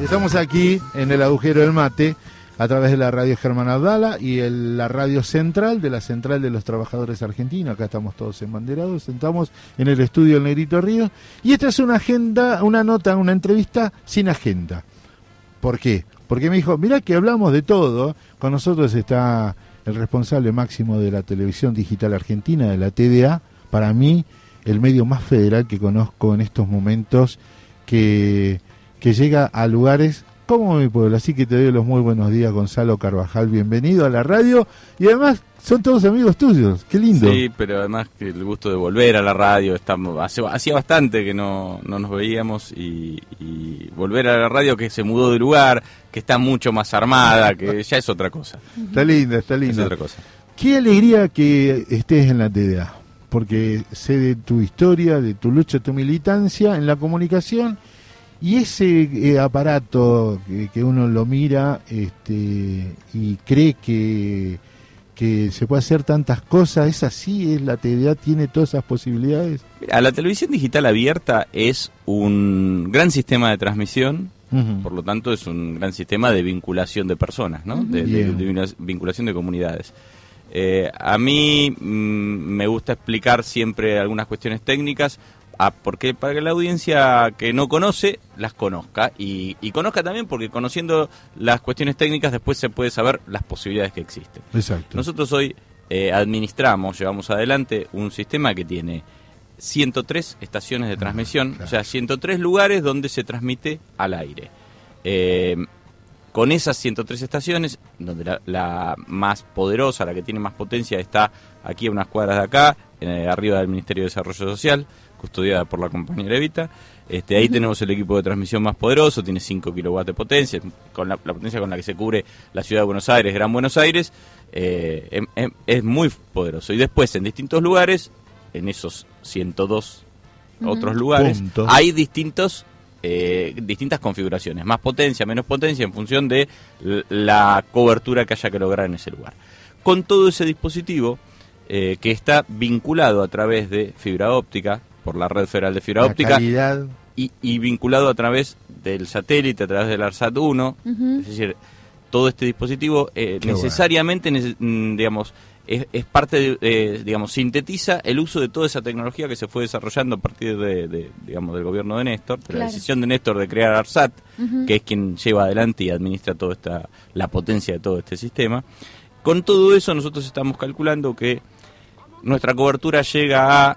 Estamos aquí en el agujero del mate a través de la radio Germán Abdala y la radio central de la Central de los Trabajadores Argentinos. Acá estamos todos embanderados, sentamos en el estudio del Negrito Río. Y esta es una agenda, una nota, una entrevista sin agenda. ¿Por qué? Porque me dijo, mirá que hablamos de todo. Con nosotros está el responsable máximo de la televisión digital argentina, de la TDA. Para mí, el medio más federal que conozco en estos momentos, que, que llega a lugares como mi pueblo. Así que te doy los muy buenos días, Gonzalo Carvajal. Bienvenido a la radio. Y además, son todos amigos tuyos. Qué lindo. Sí, pero además que el gusto de volver a la radio, estamos, hace, hacía bastante que no, no nos veíamos y, y volver a la radio que se mudó de lugar, que está mucho más armada, que ya es otra cosa. Está linda, está Es linda. otra cosa. Qué alegría que estés en la TDA, porque sé de tu historia, de tu lucha, tu militancia en la comunicación y ese eh, aparato que, que uno lo mira este, y cree que, que se puede hacer tantas cosas, es así, es la TDA, tiene todas esas posibilidades. Mira, la televisión digital abierta es un gran sistema de transmisión, por lo tanto es un gran sistema de vinculación de personas, ¿no? de, vinculación de comunidades. Eh, a mí mm, me gusta explicar siempre algunas cuestiones técnicas, ah, porque para que la audiencia que no conoce las conozca y, y conozca también porque conociendo las cuestiones técnicas después se puede saber las posibilidades que existen. Exacto. Nosotros hoy eh, administramos, llevamos adelante un sistema que tiene 103 estaciones de transmisión, claro. o sea, 103 lugares donde se transmite al aire. Eh, con esas 103 estaciones, donde la, la más poderosa, la que tiene más potencia, está aquí a unas cuadras de acá, eh, arriba del Ministerio de Desarrollo Social, custodiada por la compañera Evita. Este, ahí tenemos el equipo de transmisión más poderoso, tiene 5 kilowatts de potencia, con la, la potencia con la que se cubre la ciudad de Buenos Aires, Gran Buenos Aires, eh, em- em- es muy poderoso. Y después, en distintos lugares, en esos 102 otros lugares, hay distintos eh, distintas configuraciones, más potencia, menos potencia, en función de la cobertura que haya que lograr en ese lugar. Con todo ese dispositivo eh, que está vinculado a través de fibra óptica, por la red federal de fibra La óptica, calidad, y, y vinculado a través del satélite, a través del ARSAT 1, Ujú. es decir, todo este dispositivo eh, necesariamente, nece- mm, digamos, es, es parte, de, eh, digamos, sintetiza el uso de toda esa tecnología que se fue desarrollando a partir de, de, digamos, del gobierno de Néstor, de la decisión de Néstor de crear ARSAT, que es quien lleva adelante y administra toda esta, la potencia de todo este sistema. Con todo eso nosotros estamos calculando que nuestra cobertura llega a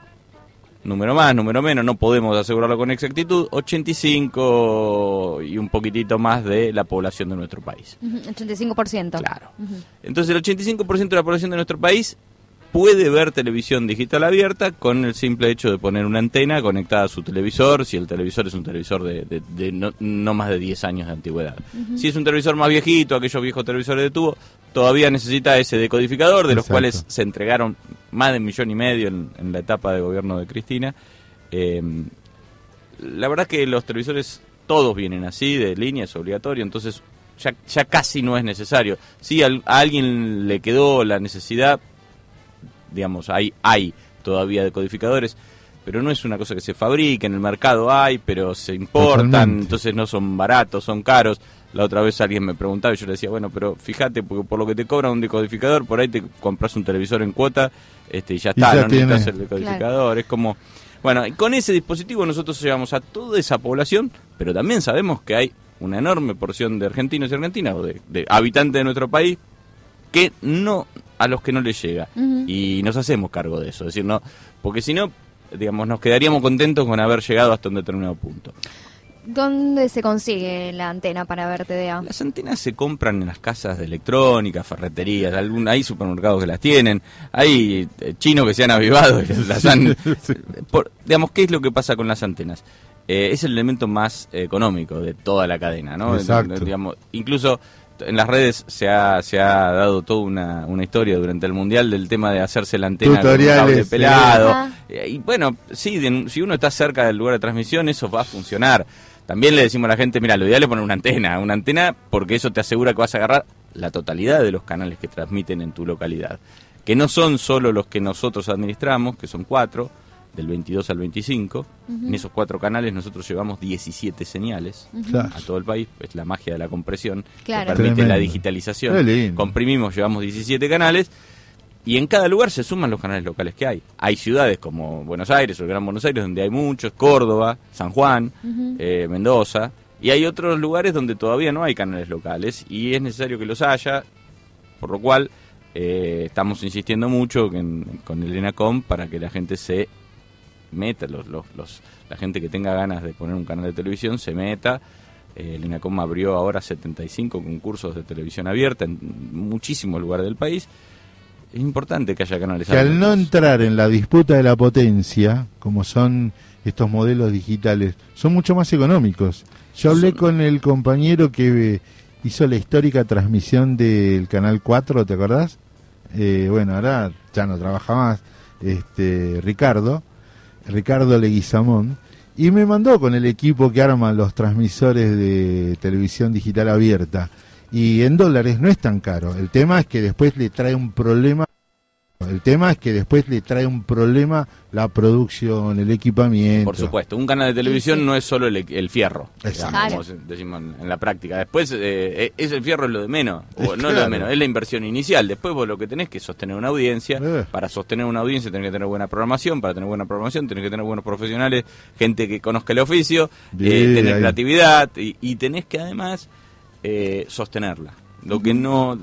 número más, número menos, no podemos asegurarlo con exactitud, 85 y un poquitito más de la población de nuestro país. Ujú, 85%. Claro. Entonces el 85% de la población de nuestro país puede ver televisión digital abierta con el simple hecho de poner una antena conectada a su televisor, si el televisor es un televisor de, de- de no, no más de 10 años de antigüedad. Si es un televisor más viejito, aquellos viejos televisores de tubo, todavía necesita ese decodificador, de los Exacto. cuales se entregaron más de un millón y medio en, en la etapa de gobierno de Cristina. Eh, la verdad que los televisores todos vienen así, de línea, es obligatorio, entonces ya, ya casi no es necesario. Si al- a alguien le quedó la necesidad, digamos, hay, hay todavía decodificadores, pero no es una cosa que se fabrica, en el mercado hay, pero se importan, Totalmente. entonces no son baratos, son caros. La otra vez alguien me preguntaba y yo le decía, bueno, pero fíjate, porque por lo que te cobra un decodificador, por ahí te compras un televisor en cuota este, y ya Y está, ya no necesitas tiene. el decodificador, es como... Bueno, y con ese dispositivo nosotros llegamos a toda esa población, pero también sabemos que hay una enorme porción de argentinos y argentinas, o de, de habitantes de nuestro país, que no a los que no les llega. Y nos hacemos cargo de eso, es decir, no, porque si no, digamos, nos quedaríamos contentos con haber llegado hasta un determinado punto. ¿Dónde se consigue la antena para ver TDA? Las antenas se compran en las casas de electrónica, ferreterías, algún, hay supermercados que las tienen, hay eh, chinos que se han avivado y las han... Por- digamos, ¿qué es lo que pasa con las antenas? Eh, es el elemento más eh, económico de toda la cadena, ¿no? Exacto. Digamos, incluso en las redes se ha, se ha dado toda una, una historia durante el Mundial del tema de hacerse la antena con un sí. pelado. Eh, Y bueno, sí, de- si uno está cerca del lugar de transmisión, eso va a funcionar. También le decimos a la gente, mira, lo ideal es poner una antena, una antena porque eso te asegura que vas a agarrar la totalidad de los canales que transmiten en tu localidad. Que no son solo los que nosotros administramos, que son cuatro, del 22 al 25. En esos cuatro canales nosotros llevamos 17 señales a todo el país. Es la magia de la compresión Claro. que permite Tremendo. la digitalización. Comprimimos, llevamos 17 canales. Y en cada lugar se suman los canales locales que hay. Hay ciudades como Buenos Aires o el Gran Buenos Aires donde hay muchos, Córdoba, San Juan, eh, Mendoza. Y hay otros lugares donde todavía no hay canales locales y es necesario que los haya, por lo cual eh, estamos insistiendo mucho en- con el ENACOM para que la gente se meta, los, los, los- la gente que tenga ganas de poner un canal de televisión se meta. Eh, el ENACOM abrió ahora 75 concursos de televisión abierta en muchísimos lugares del país. Es importante que haya canales Que al no entrar en la disputa de la potencia, como son estos modelos digitales, son mucho más económicos. Yo hablé Son- con el compañero que eh, hizo la histórica transmisión del Canal 4, ¿te acordás? Eh, bueno, ahora ya no trabaja más, este Ricardo, Ricardo Leguizamón, y me mandó con el equipo que arma los transmisores de televisión digital abierta. Y en dólares no es tan caro. El tema es que después le trae un problema el tema es que después le trae un problema la producción, el equipamiento. Por supuesto, un canal de televisión Sí, sí. no es solo el, el fierro, Exacto. digamos, como decimos en, la práctica. Después, eh, es el fierro es lo de menos, o Es no es lo de menos, es la inversión inicial. Después vos lo que tenés que sostener una audiencia. Eh. Para sostener una audiencia tenés que tener buena programación, para tener buena programación tenés que tener buenos profesionales, gente que conozca el oficio, Bien, eh, tener ahí. creatividad y, y tenés que además eh, sostenerla. Lo que no...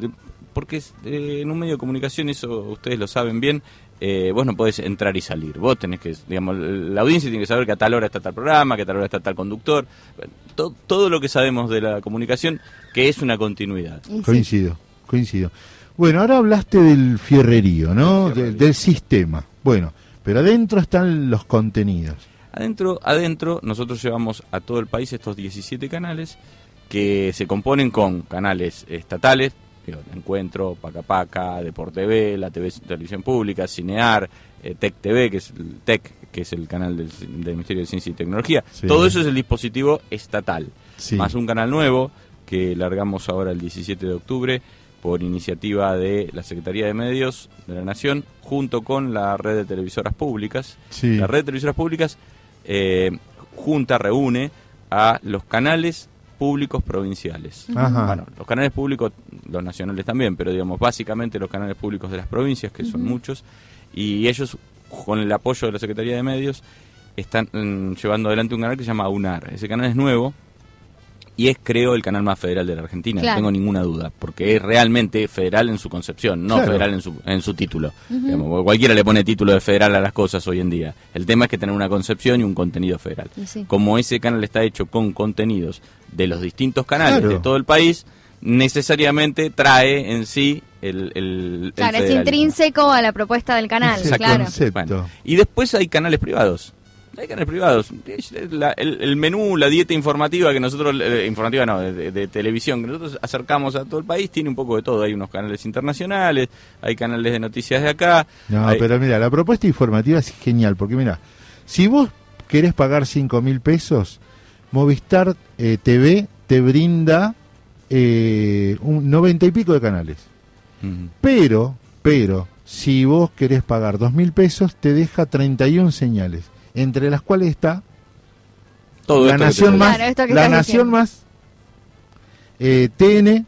Porque eh, en un medio de comunicación, eso ustedes lo saben bien, eh, vos no podés entrar y salir. Vos tenés que, digamos, la audiencia tiene que saber que a tal hora está tal programa, que a tal hora está tal conductor. To- todo lo que sabemos de la comunicación, que es una continuidad. Coincido, coincido. Bueno, ahora hablaste del fierrerío, ¿no? Del fierrerío. Del- del sistema. Bueno, pero adentro están los contenidos. Adentro, adentro, nosotros llevamos a todo el país estos 17 canales que se componen con canales estatales, Encuentro, Paca Paca, Deporte TV, la TV, Televisión Pública, Cinear, eh, Tech TV, que es el Tech, que es el canal del, del Ministerio de Ciencia y Tecnología. Sí. Todo eso es el dispositivo estatal. Sí. Más un canal nuevo que largamos ahora el 17 de octubre por iniciativa de la Secretaría de Medios de la Nación junto con la red de televisoras públicas. Sí. La red de televisoras públicas eh, junta, reúne a los canales públicos provinciales. Ajá. Bueno, los canales públicos, los nacionales también, pero digamos básicamente los canales públicos de las provincias, que son muchos, y ellos, con el apoyo de la Secretaría de Medios, están mm, llevando adelante un canal que se llama UNAR. Ese canal es nuevo y es, creo, el canal más federal de la Argentina, Claro. no tengo ninguna duda, porque es realmente federal en su concepción, no Claro. federal en su, en su título. Digamos, cualquiera le pone título de federal a las cosas hoy en día. El tema es que tener una concepción y un contenido federal. Sí. Como ese canal está hecho con contenidos de los distintos canales Claro. de todo el país, necesariamente trae en sí el, el, el Claro, es intrínseco a la propuesta del canal, Ese claro. Bueno, y después hay canales privados. Hay canales privados. La- el, el menú, la dieta informativa que nosotros, eh, informativa no, de, televisión, que nosotros acercamos a todo el país, tiene un poco de todo. Hay unos canales internacionales, hay canales de noticias de acá. No, hay- pero mira, la propuesta informativa es genial, porque mira, si vos querés pagar 5 mil pesos, Movistar eh, TV te brinda eh, un 90 y pico de canales. Pero, pero, si vos querés pagar dos mil pesos, te deja 31 señales, entre las cuales está Todo la Nación. Más, Claro, la Nación diciendo. Más, eh, TN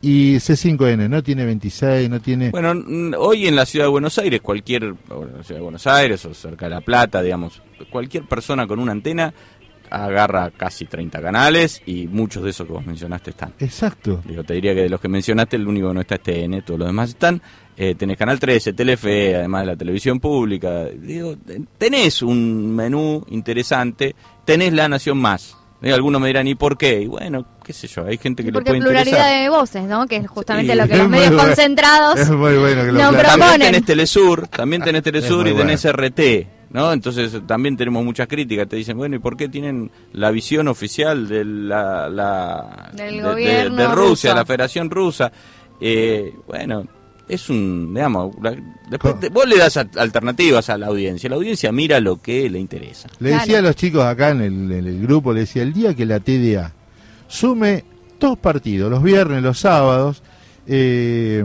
y C5N, no tiene 26, no tiene... Bueno, hoy en la ciudad de Buenos Aires, cualquier, o en la ciudad de Buenos Aires o cerca de La Plata, digamos, cualquier persona con una antena agarra casi 30 canales y muchos de esos que vos mencionaste están. Exacto. Digo, te diría que de los que mencionaste, el único que no está es TN, todos los demás están. Eh, tenés Canal 13, Telefe, además de la televisión pública. Digo, tenés un menú interesante, tenés La Nación Más. Digo, algunos me dirán, ¿y por qué? Y bueno, qué sé yo, hay gente que Porque le puede pluralidad interesar. de voces, ¿no? Que es justamente Sí. lo que Es los muy medios bueno. concentrados Es muy bueno que lo No, También tenés Telesur, también tenés Telesur y tenés bueno. RT, ¿no? Entonces también tenemos muchas críticas. Te dicen, bueno, ¿y por qué tienen la visión oficial de la, la- Del de- gobierno de Rusia, ruso? la Federación Rusa? Eh, bueno, es un, digamos, la- después te- vos le das a- alternativas a la audiencia. La audiencia mira lo que le interesa. Le Claro. decía a los chicos acá en el, en el grupo, le decía, el día que la TDA sume dos partidos, los viernes, los sábados, eh,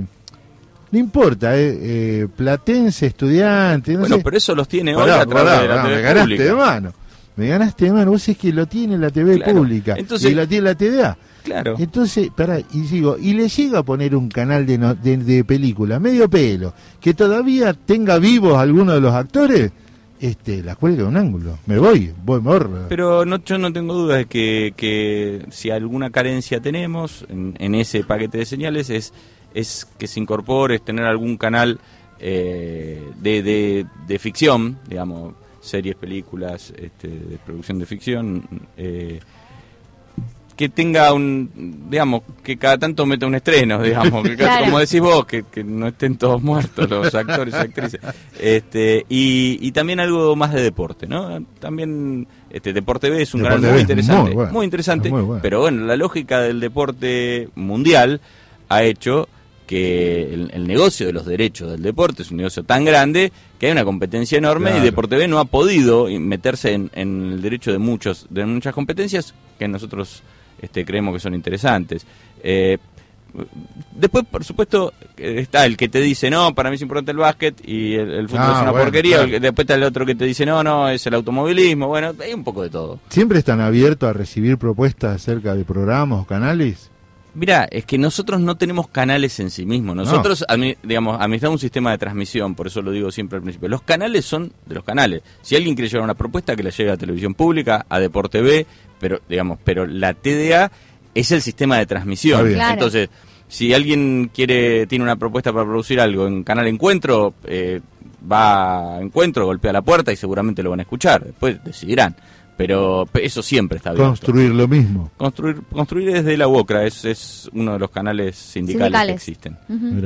No importa, eh, eh, platense, estudiante, no bueno, sé. pero eso los tiene hoy Pará, a través pará, de la pará, TV me ganaste pública. de mano. Me ganaste de mano. Vos es que lo tiene la TV Claro. pública. Entonces- y la tiene la TDA. Claro. Entonces, pará, y digo, y le llega a poner un canal de, no- de, de película, medio pelo, que todavía tenga vivos algunos de los actores, este, la cuelga de un ángulo. Me voy, voy, me ahorro. Pero no, yo no tengo dudas de que, que si alguna carencia tenemos en, en ese paquete de señales es, es que se incorpore, es tener algún canal eh, de, de, de ficción, digamos, series, películas, este, de producción de ficción, eh, que tenga un, digamos, que cada tanto meta un estreno, digamos, que cada- Claro. como decís vos, que, que no estén todos muertos los actores y actrices. Este, y, y también algo más de deporte, ¿no? También este Deporte B es un Deporte canal muy es interesante, muy bueno, interesante, es muy bueno. pero bueno, la lógica del deporte mundial ha hecho que el, el negocio de los derechos del deporte es un negocio tan grande que hay una competencia enorme Claro. y Deporte B no ha podido meterse en, en el derecho de muchos de muchas competencias que nosotros este, creemos que son interesantes. Eh, después, por supuesto, está el que te dice, no, para mí es importante el básquet y el, el fútbol Ah, es una bueno, porquería. claro. el que- después está el otro que te dice, no, no, es el automovilismo. Bueno, hay un poco de todo. ¿Siempre están abiertos a recibir propuestas acerca de programas o canales? Mira, es que nosotros no tenemos canales en sí mismos. Nosotros, admi- digamos, administramos un sistema de transmisión, por eso lo digo siempre al principio. Los canales son de los canales. Si alguien quiere llevar una propuesta, que la lleve a televisión pública, a Deporte B, pero, digamos, pero la TDA es el sistema de transmisión. Claro. Entonces, si alguien quiere, tiene una propuesta para producir algo en Canal Encuentro, eh, va a Encuentro, golpea la puerta y seguramente lo van a escuchar. Después decidirán. Pero pe- eso siempre está bien. Construir lo mismo. Construir, construir desde la UOCRA es, es uno de los canales sindicales, Sindicales. que existen.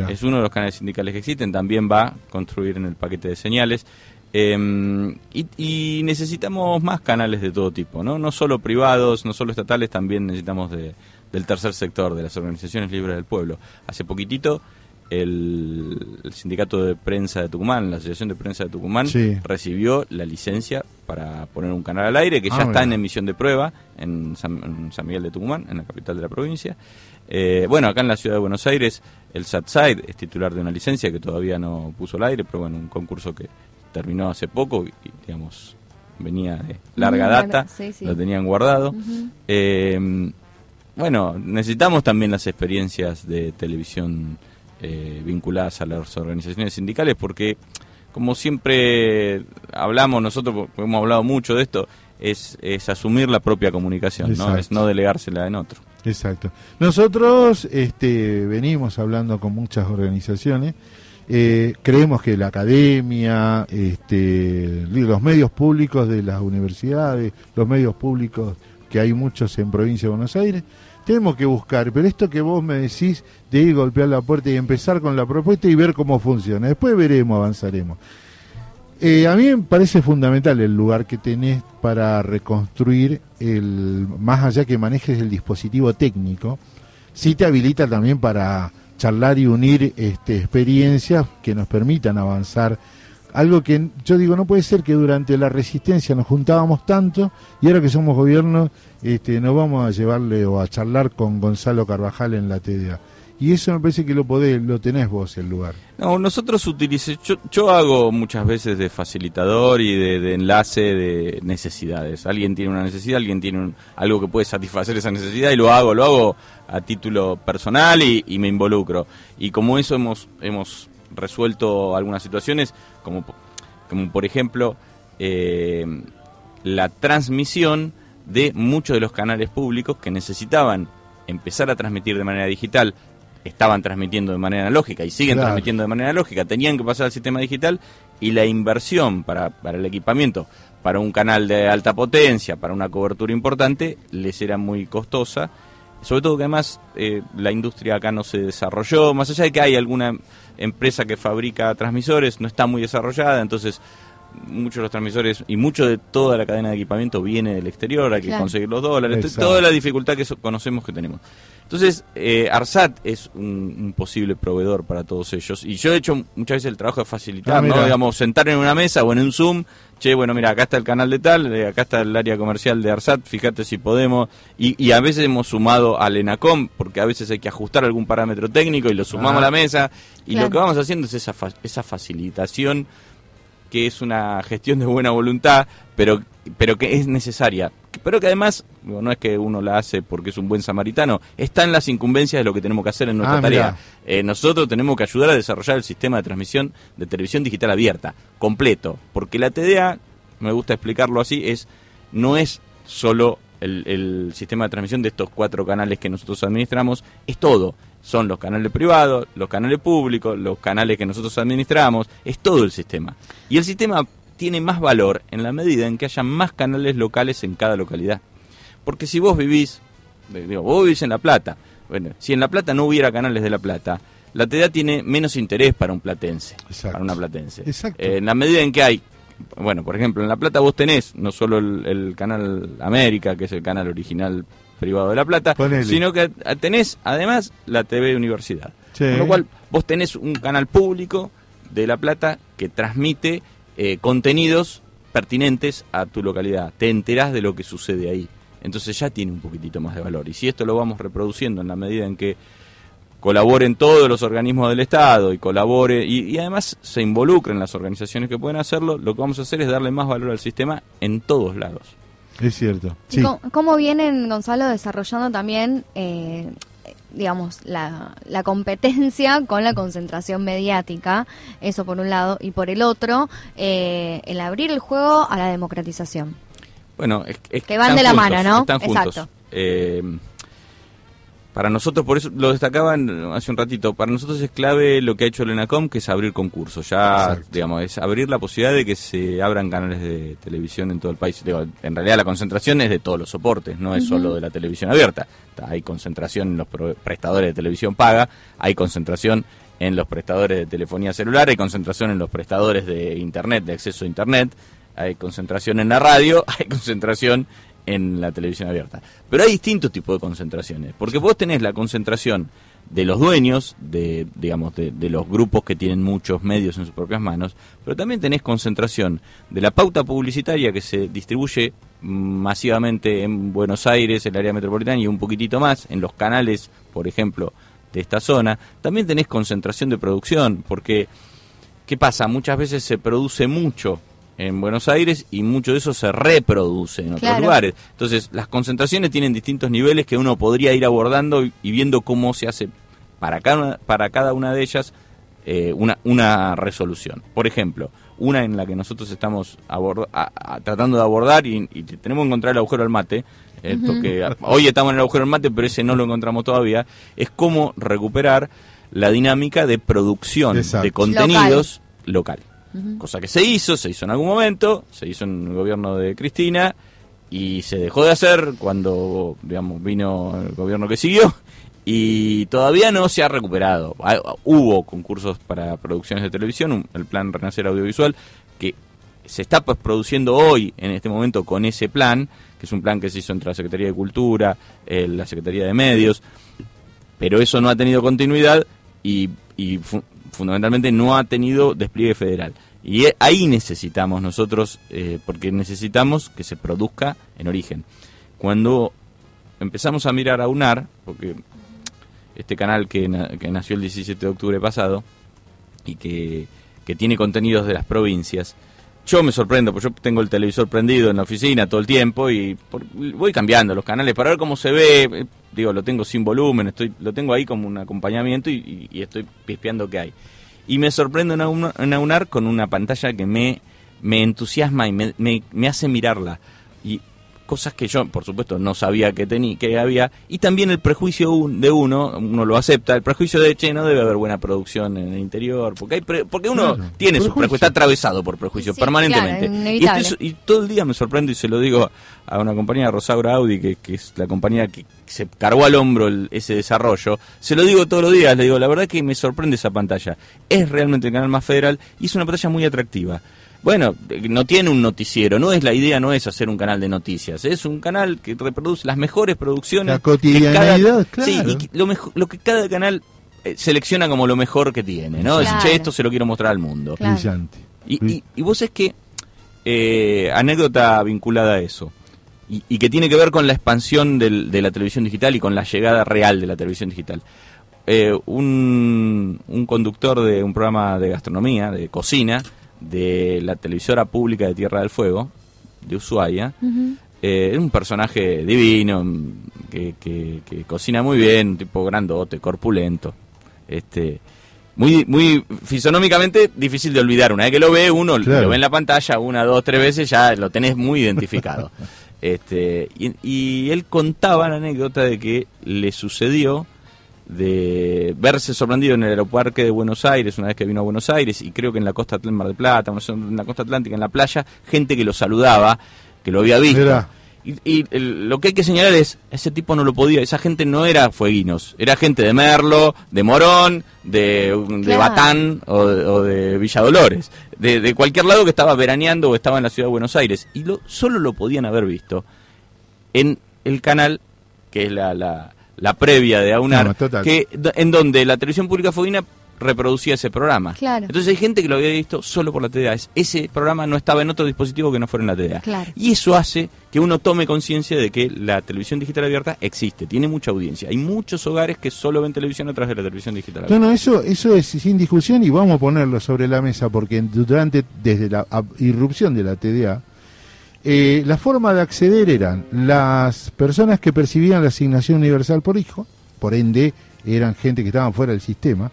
Es uno de los canales sindicales que existen. También va a construir en el paquete de señales. Eh, y, y necesitamos más canales de todo tipo, ¿no? No solo privados, no solo estatales, también necesitamos de, del tercer sector, de las organizaciones libres del pueblo. Hace poquitito el, el sindicato de prensa de Tucumán, la Asociación de Prensa de Tucumán, Sí. recibió la licencia para poner un canal al aire que Ah, ya está en emisión de prueba en San, en San Miguel de Tucumán, en la capital de la provincia. Eh, bueno, acá en la ciudad de Buenos Aires, el SATSIDE es titular de una licencia que todavía no puso al aire, pero bueno, un concurso que terminó hace poco y, digamos, venía de larga data, sí, sí. lo tenían guardado. Eh, bueno, necesitamos también las experiencias de televisión eh, vinculadas a las organizaciones sindicales porque, como siempre hablamos nosotros, hemos hablado mucho de esto, es, es asumir la propia comunicación, ¿no? Es no delegársela en otro. Exacto. Nosotros este, venimos hablando con muchas organizaciones. eh, creemos que la academia, este, los medios públicos de las universidades, los medios públicos que hay muchos en provincia de Buenos Aires, tenemos que buscar. Pero esto que vos me decís de ir golpear la puerta y empezar con la propuesta y ver cómo funciona. Después veremos, avanzaremos. Eh, a mí me parece fundamental el lugar que tenés para reconstruir el más allá que manejes el dispositivo técnico, sí te habilita también para charlar y unir este, experiencias que nos permitan avanzar. Algo que yo digo, no puede ser que durante la resistencia nos juntábamos tanto y ahora que somos gobierno este, nos vamos a llevarle o a charlar con Gonzalo Carvajal en la TDA. Y eso me parece que lo podés, lo tenés vos el lugar. No, nosotros utilicé, yo, hago muchas veces de facilitador y de, enlace de necesidades. Alguien tiene una necesidad, alguien tiene algo que puede satisfacer esa necesidad y lo hago, lo hago a título personal y, y me involucro. Y como eso hemos, hemos resuelto algunas situaciones, como, como por ejemplo eh, la transmisión de muchos de los canales públicos que necesitaban empezar a transmitir de manera digital estaban transmitiendo de manera analógica y siguen Claro. transmitiendo de manera analógica, tenían que pasar al sistema digital y la inversión para, para el equipamiento, para un canal de alta potencia, para una cobertura importante, les era muy costosa. Sobre todo que además eh, la industria acá no se desarrolló, más allá de que hay alguna empresa que fabrica transmisores, no está muy desarrollada, entonces muchos de los transmisores y mucho de toda la cadena de equipamiento viene del exterior, hay que Claro. conseguir los dólares, Exacto. toda la dificultad que so- conocemos que tenemos. Entonces, eh, ARSAT es un, un posible proveedor para todos ellos. Y yo he hecho muchas veces el trabajo de facilitar, Ah, ¿no? Digamos, sentar en una mesa o en un Zoom, che, bueno, mira, acá está el canal de tal, eh, acá está el área comercial de ARSAT, fíjate si podemos. Y, y a veces hemos sumado al ENACOM, porque a veces hay que ajustar algún parámetro técnico y lo sumamos Ah. a la mesa. Y Claro. lo que vamos haciendo es esa, fa- esa facilitación que es una gestión de buena voluntad, pero, pero que es necesaria. Pero que además, no es que uno la hace porque es un buen samaritano, está en las incumbencias de lo que tenemos que hacer en nuestra Ah, tarea. Eh, nosotros tenemos que ayudar a desarrollar el sistema de transmisión de televisión digital abierta, completo, porque la TDA, me gusta explicarlo así, es no es solo el, el sistema de transmisión de estos cuatro canales que nosotros administramos, es todo. Son los canales privados, los canales públicos, los canales que nosotros administramos, es todo el sistema. Y el sistema tiene más valor en la medida en que haya más canales locales en cada localidad. Porque si vos vivís, eh, digo, vos vivís en La Plata, bueno, si en La Plata no hubiera canales de La Plata, la TDA tiene menos interés para un platense, Exacto. para una platense. Exacto. Eh, en la medida en que hay, bueno, por ejemplo, en La Plata vos tenés no solo el, el canal América, que es el canal original privado de La Plata, Ponele. sino que tenés además la TV Universidad. Sí. Con lo cual vos tenés un canal público de La Plata que transmite eh, contenidos pertinentes a tu localidad. Te enterás de lo que sucede ahí. Entonces ya tiene un poquitito más de valor. Y si esto lo vamos reproduciendo en la medida en que colaboren todos los organismos del Estado y colabore y, y además se involucren las organizaciones que pueden hacerlo, lo que vamos a hacer es darle más valor al sistema en todos lados. Es cierto. ¿Y Sí. cómo, cómo vienen, Gonzalo, desarrollando también, eh, digamos, la, la competencia con la concentración mediática? Eso por un lado. Y por el otro, eh, el abrir el juego a la democratización. Bueno, es, es Que van de la juntos, mano, ¿no? Están juntos. Exacto. Eh, para nosotros, por eso lo destacaban hace un ratito, para nosotros es clave lo que ha hecho el ENACOM, que es abrir concursos. Ya, Exacto. digamos, es abrir la posibilidad de que se abran canales de televisión en todo el país. Digo, en realidad la concentración es de todos los soportes, no es solo de la televisión abierta. Hay concentración en los prestadores de televisión paga, hay concentración en los prestadores de telefonía celular, hay concentración en los prestadores de internet, de acceso a internet, hay concentración en la radio, hay concentración en la televisión abierta. Pero hay distintos tipos de concentraciones, porque vos tenés la concentración de los dueños, de, digamos, de, de los grupos que tienen muchos medios en sus propias manos, pero también tenés concentración de la pauta publicitaria que se distribuye masivamente en Buenos Aires, el área metropolitana y un poquitito más, en los canales, por ejemplo, de esta zona. También tenés concentración de producción, porque ¿qué pasa? Muchas veces se produce mucho en Buenos Aires y mucho de eso se reproduce en otros Claro. lugares. Entonces, las concentraciones tienen distintos niveles que uno podría ir abordando y, y viendo cómo se hace para cada, para cada una de ellas eh, una, una resolución. Por ejemplo, una en la que nosotros estamos aborda- a- a- tratando de abordar y, y tenemos que encontrar el agujero al mate, eh, porque a- hoy estamos en el agujero al mate, pero ese no lo encontramos todavía, es cómo recuperar la dinámica de producción Exacto. de contenidos local. Cosa que se hizo, se hizo en algún momento, se hizo en el gobierno de Cristina y se dejó de hacer cuando, digamos, vino el gobierno que siguió y todavía no se ha recuperado. Ah, Hubo concursos para producciones de televisión, el plan Renacer Audiovisual, que se está pues, produciendo hoy, en este momento, con ese plan, que es un plan que se hizo entre la Secretaría de Cultura, eh, la Secretaría de Medios, pero eso no ha tenido continuidad y, fundamentalmente no ha tenido despliegue federal. Y e- ahí necesitamos nosotros, eh, porque necesitamos que se produzca en origen. Cuando empezamos a mirar a UNAR, porque este canal que, que nació el 17 de octubre pasado y que, que tiene contenidos de las provincias, yo me sorprendo, porque yo tengo el televisor prendido en la oficina todo el tiempo y voy cambiando los canales para ver cómo se ve. Digo, lo tengo sin volumen, estoy lo tengo ahí como un acompañamiento y, estoy pispeando qué hay. Y me sorprendo en Auna- en Aunar con una pantalla que me, me entusiasma y me, me hace mirarla. Cosas que yo, por supuesto, no sabía que, tenía que había. Y también el prejuicio un- de uno, uno lo acepta, el prejuicio de, che, no debe haber buena producción en el interior. Porque, hay pre- porque uno Claro, tiene su prejuicio. prejuicio, está atravesado por prejuicio Sí, permanentemente. claro, y todo el día me sorprendo y se lo digo a una compañía, Rosaura Audi, que, que es la compañía que se cargó al hombro el- ese desarrollo. Se lo digo todos los días, le digo, la verdad que me sorprende esa pantalla. Es realmente el canal más federal y es una pantalla muy atractiva. Bueno, no tiene un noticiero, no es la idea, no es hacer un canal de noticias, es un canal que reproduce las mejores producciones. La cotidianidad, claro. Sí, y que lo, mejor, lo que cada canal eh, selecciona como lo mejor que tiene, ¿no? Claro. Dice, che, esto se lo quiero mostrar al mundo. Claro. Brillante. Y, y, y vos es que, eh, anécdota vinculada a eso, y, y que tiene que ver con la expansión del- de la televisión digital y con la llegada real de la televisión digital. Eh, un, un conductor de un programa de gastronomía, de cocina, de la televisora pública de Tierra del Fuego, de Ushuaia, Ujú. eh, es un personaje divino, mm, que, que- que cocina muy bien, un tipo grandote, corpulento. Este, muy, muy fisonómicamente difícil de olvidar. Una vez que lo ve, uno Claro. lo ve en la pantalla una, dos, tres veces, ya lo tenés muy identificado. este, y, y él contaba la anécdota de que le sucedió de verse sorprendido en el aeropuerto de Buenos Aires una vez que vino a Buenos Aires y creo que en la costa del Mar del Plata, en la costa atlántica, en la playa, gente que lo saludaba, que lo había visto. Y, y el- lo que hay que señalar es, ese tipo no lo podía, esa gente no era fueguinos, era gente de Merlo, de Morón, de, de Claro. Batán o, de- o de Villa Dolores, de, de cualquier lado que estaba veraneando o estaba en la ciudad de Buenos Aires. Y lo, solo lo podían haber visto en el canal, que es la, la, la previa de AUNAR, No, total. que, en donde la televisión pública fueguina reproducía ese programa. Claro. Entonces hay gente que lo había visto solo por la TDA. Es- Ese programa no estaba en otro dispositivo que no fuera en la TDA. Claro. Y eso hace que uno tome conciencia de que la televisión digital abierta existe, tiene mucha audiencia. Hay muchos hogares que solo ven televisión a través de la televisión digital No, abierta. no, eso, eso es sin discusión y vamos a ponerlo sobre la mesa porque durante, desde la irrupción de la TDA, eh, la forma de acceder eran las personas que percibían la asignación universal por hijo, por ende eran gente que estaban fuera del sistema,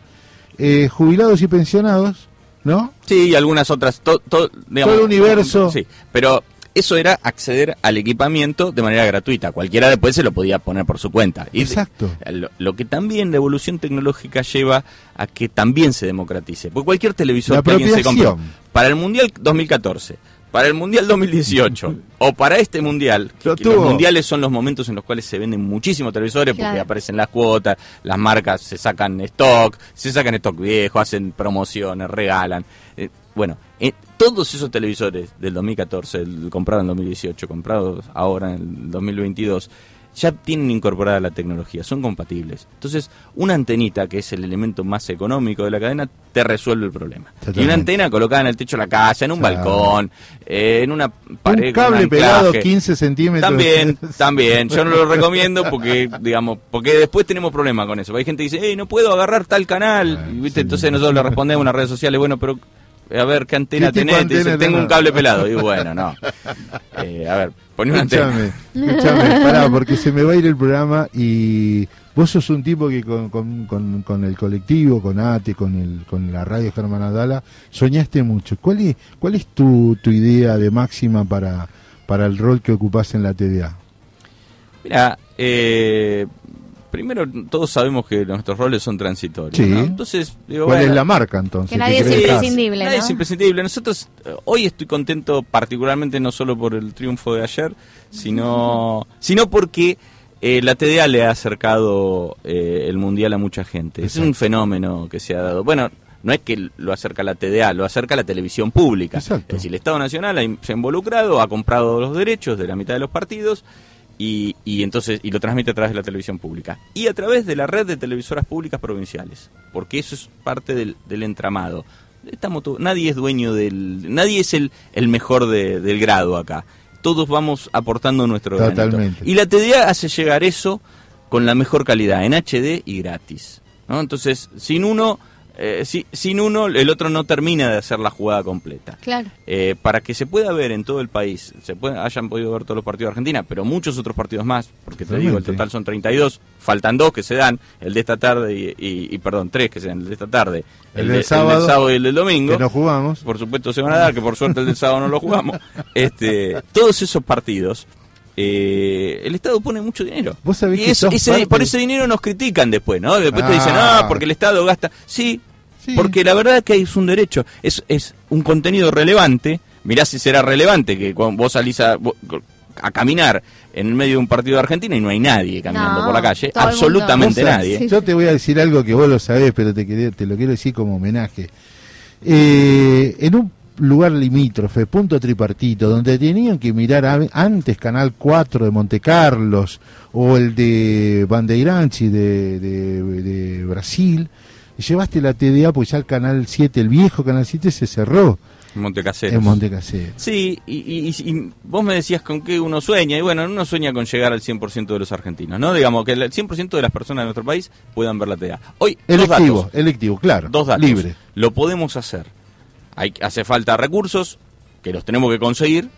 eh, jubilados y pensionados, ¿no? Sí, y algunas otras. to- to- digamos, Todo el universo. Sí, pero eso era acceder al equipamiento de manera gratuita. Cualquiera después se lo podía poner por su cuenta. Y Exacto. Lo, lo que también la evolución tecnológica lleva a que también se democratice. Porque cualquier televisor La que alguien se apropiación. para el Mundial 2014, para el Mundial 2018 o para este Mundial, Lo que los mundiales son los momentos en los cuales se venden muchísimos televisores porque aparecen las cuotas, las marcas se sacan stock, se sacan stock viejo, hacen promociones, regalan. Eh, bueno, eh, todos esos televisores del 2014, el, comprados en 2018, comprados ahora en el 2022, ya tienen incorporada la tecnología, son compatibles. Entonces, una antenita, que es el elemento más económico de la cadena, te resuelve el problema. Y una antena colocada en el techo de la casa, en un Claro. balcón, eh, en una pared Un cable pelado 15 centímetros. También, también. Yo no lo recomiendo porque, digamos, porque después tenemos problemas con eso. Hay gente que dice, hey, no puedo agarrar tal canal. Ah, ¿viste? sí. Entonces nosotros le respondemos en las redes sociales, bueno, pero a ver qué antena ¿Qué tenés. Te dice, antena tengo un cable pelado. Y bueno, no. Eh, a ver, poné una antena. Escúchame, escúchame, pará, porque se me va a ir el programa y vos sos un tipo que con, con, con, con el colectivo, con ATE, con, el, con la radio Germán Adala, soñaste mucho. ¿Cuál es, cuál es tu, tu idea de máxima para, para el rol que ocupás en la TDA? Mira, eh, primero todos sabemos que nuestros roles son transitorios. Sí. ¿no? Entonces, digo, ¿Cuál bueno, es la marca entonces? Que nadie es imprescindible, Nadie ¿no? es imprescindible. Nosotros, eh, hoy estoy contento particularmente no solo por el triunfo de ayer, sino, sino porque eh, la TDA le ha acercado eh, el Mundial a mucha gente. Es un fenómeno que se ha dado. Bueno, no es que lo acerca la TDA, lo acerca la televisión pública. Exacto. Es decir, el Estado Nacional ha se ha involucrado, ha comprado los derechos de la mitad de los partidos y, y entonces y lo transmite a través de la televisión pública y a través de la red de televisoras públicas provinciales porque eso es parte del, del entramado estamos nadie es dueño del nadie es el, el mejor de- del grado acá todos vamos aportando nuestro granito. Totalmente. y la TDA hace llegar eso con la mejor calidad en HD y gratis ¿no? entonces sin uno eh, si- sin uno el otro no termina de hacer la jugada completa Claro. eh, para que se pueda ver en todo el país, se puede- hayan podido ver todos los partidos de Argentina, pero muchos otros partidos más, porque te digo, el total son 32, faltan dos que se dan, el de esta tarde y, y- y, perdón, tres que se dan, el de esta tarde, El de- del sábado, y el del domingo. Que no jugamos. Por supuesto se van a dar, que por suerte el del sábado no lo jugamos. Este, todos esos partidos, eh, el Estado pone mucho dinero. Vos sabés y que eso- ese- parte- por ese dinero nos critican después, ¿no? Después te dicen, Ah. ah, porque el Estado gasta. Sí, Sí. porque la verdad es que es un derecho, es, es un contenido relevante. Mirá si será relevante que cuando vos salís a, vos- a caminar en el medio de un partido de Argentina y no hay nadie caminando No, por la calle, absolutamente nadie. Sí. Yo te voy a decir algo que vos lo sabés, pero te, te lo quiero decir como homenaje. Eh, en un lugar limítrofe, punto tripartito, donde tenían que mirar a- antes Canal 4 de Monte Carlos o el de Bandeiranchi de, de, de Brasil, llevaste la TDA, pues ya el Canal 7, el viejo Canal 7 se cerró Montecaseros. en Monte Caseros. Sí, y, y- y- y vos me decías con qué uno sueña, y bueno, uno sueña con llegar al 100% de los argentinos, ¿no? Digamos, que el 100% de las personas de nuestro país puedan ver la TDA. Hoy, dos Electivo, datos. electivo, claro. Dos datos. Libre. Lo podemos hacer. Hay, hace falta recursos, que los tenemos que conseguir,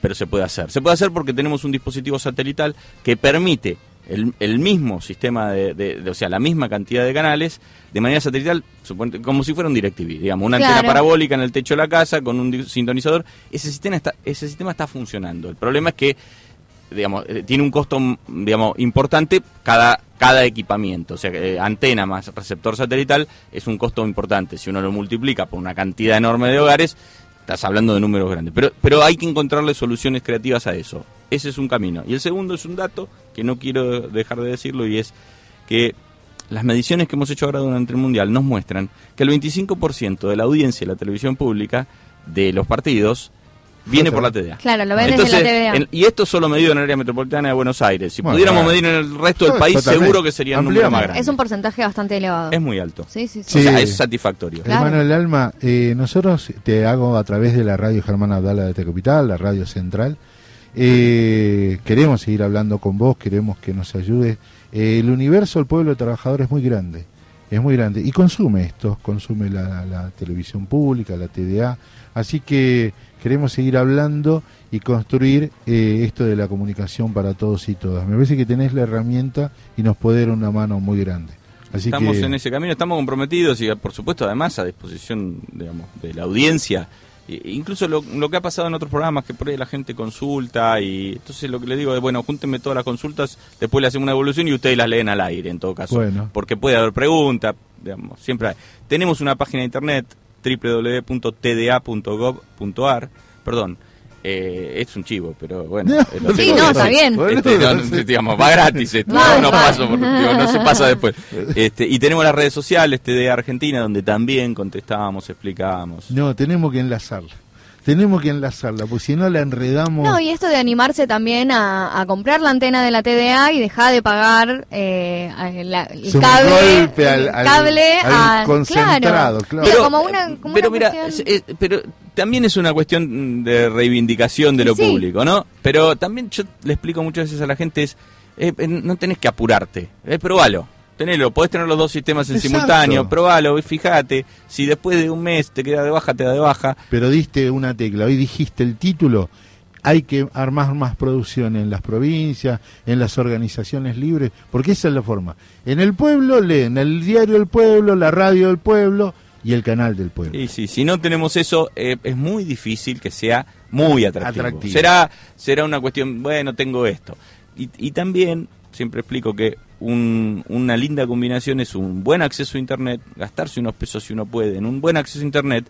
pero se puede hacer. Se puede hacer porque tenemos un dispositivo satelital que permite el, el mismo sistema de, de- de- o sea, la misma cantidad de canales de manera satelital, como si fuera un DirecTV, digamos, una antena parabólica en el techo de la casa con un sintonizador. Ese sistema está, ese sistema está funcionando. El problema es que digamos, eh, tiene un costo, digamos, importante cada, cada equipamiento. O sea, eh, antena más receptor satelital es un costo importante. Si uno lo multiplica por una cantidad enorme de hogares, estás hablando de números grandes. Pero, pero hay que encontrarle soluciones creativas a eso. Ese es un camino. Y el segundo es un dato que no quiero dejar de decirlo y es que las mediciones que hemos hecho ahora durante el Mundial nos muestran que el 25% de la audiencia de la televisión pública de los partidos viene por la TDA. Claro, lo ves Entonces, desde la en- y esto solo medido en el área metropolitana de Buenos Aires. Si Bueno, pudiéramos claro. medir en el resto del país, totalmente. seguro que sería un número más grande. Es un porcentaje bastante elevado. Es muy alto. Sí, sí, sí. Sí. O sea, es satisfactorio. Claro. Hermano del alma, eh, nosotros te hago a través de la radio Germán Abdala de Tecapital, la radio central. Eh, queremos seguir hablando con vos, queremos que nos ayudes. Eh, el universo, el pueblo trabajador es muy grande, es muy grande y consume esto, consume la, la televisión pública, la TDA. Así que queremos seguir hablando y construir eh, esto de la comunicación para todos y todas. Me parece que tenés la herramienta y nos puede dar una mano muy grande. Así estamos que, en ese camino, estamos comprometidos y, por supuesto, además a disposición digamos, de la audiencia. E- incluso lo, lo que ha pasado en otros programas, que por ahí la gente consulta y entonces lo que le digo es, bueno, júntenme todas las consultas, después le hacemos una evolución y ustedes las leen al aire, en todo caso. Bueno. Porque puede haber preguntas, digamos, siempre hay. Tenemos una página de internet, www.tda.gov.ar, perdón, eh, es un chivo, pero bueno. No. Sí, no, está bien. Este, no, no, digamos, va gratis esto, Va, no, paso por- digo, no se pasa después. Este, y tenemos las redes sociales TDA Argentina, donde también contestábamos, explicábamos. No, tenemos que enlazarla. Tenemos que enlazarla, porque si no la enredamos. No, y esto de animarse también a, a comprar la antena de la TDA y dejar de pagar eh, la- el cable, golpe al- el al- cable al concentrado, claro. Pero, como una, como pero una mira, cuestión- es- es- pero también es una cuestión de reivindicación de lo Sí. público, ¿no? Pero también yo le explico muchas veces a la gente es, eh, eh, no tenés que apurarte, eh, probalo. Tenelo, podés tener los dos sistemas en Exacto. simultáneo, probalo, y fíjate, si después de un mes te queda de baja, te da de baja. Pero diste una tecla, hoy dijiste el título. Hay que armar más producción en las provincias, en las organizaciones libres, porque esa es la forma. En el pueblo leen el diario del pueblo, la radio del pueblo y el canal del pueblo. Y sí, si no tenemos eso, eh, es muy difícil que sea muy atractivo. Atractivo. Será, será una cuestión, bueno, tengo esto. Y, y también, siempre explico que un- una linda combinación es un buen acceso a Internet, gastarse unos pesos si uno puede en un buen acceso a Internet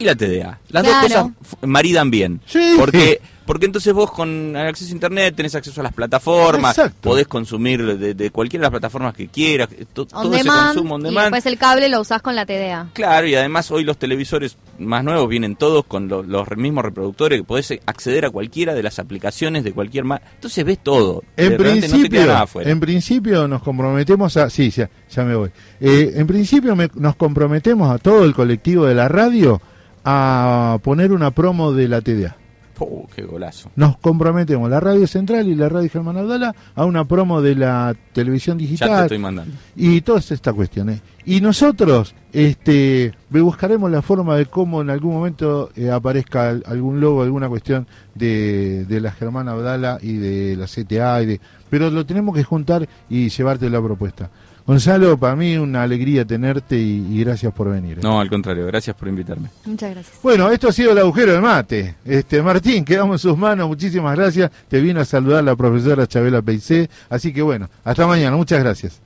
y la TDA. Las Claro. dos cosas maridan bien. Sí. Porque, porque entonces vos con acceso a Internet tenés acceso a las plataformas, Exacto. podés consumir de, de cualquiera de las plataformas que quieras, to- on todo ese demand, consumo on y demand. después el cable lo usás con la TDA. Claro, y además hoy los televisores más nuevos vienen todos con lo- los mismos reproductores, que podés acceder a cualquiera de las aplicaciones de cualquier marca. Entonces ves todo. En De- realmente no te queda principio, nada afuera. en principio nos comprometemos a... Sí, ya, ya me voy. Eh, en principio me- nos comprometemos a todo el colectivo de la radio a poner una promo de la TDA. Oh, qué golazo. Nos comprometemos, la radio central y la radio Germán Abdala, a una promo de la televisión Ya te digital estoy mandando. y todas estas cuestiones. Y nosotros este, buscaremos la forma de cómo en algún momento eh, aparezca al- algún logo, alguna cuestión de, de la Germán Abdala y de la CTA, y de, pero lo tenemos que juntar y llevarte la propuesta. Gonzalo, para mí una alegría tenerte y, y gracias por venir. ¿eh? No, al contrario, gracias por invitarme. Muchas gracias. Bueno, esto ha sido el agujero de mate. Este Martín, quedamos en sus manos, muchísimas gracias. Te vino a saludar la profesora Chabela Peicé, así que bueno, hasta mañana, muchas gracias.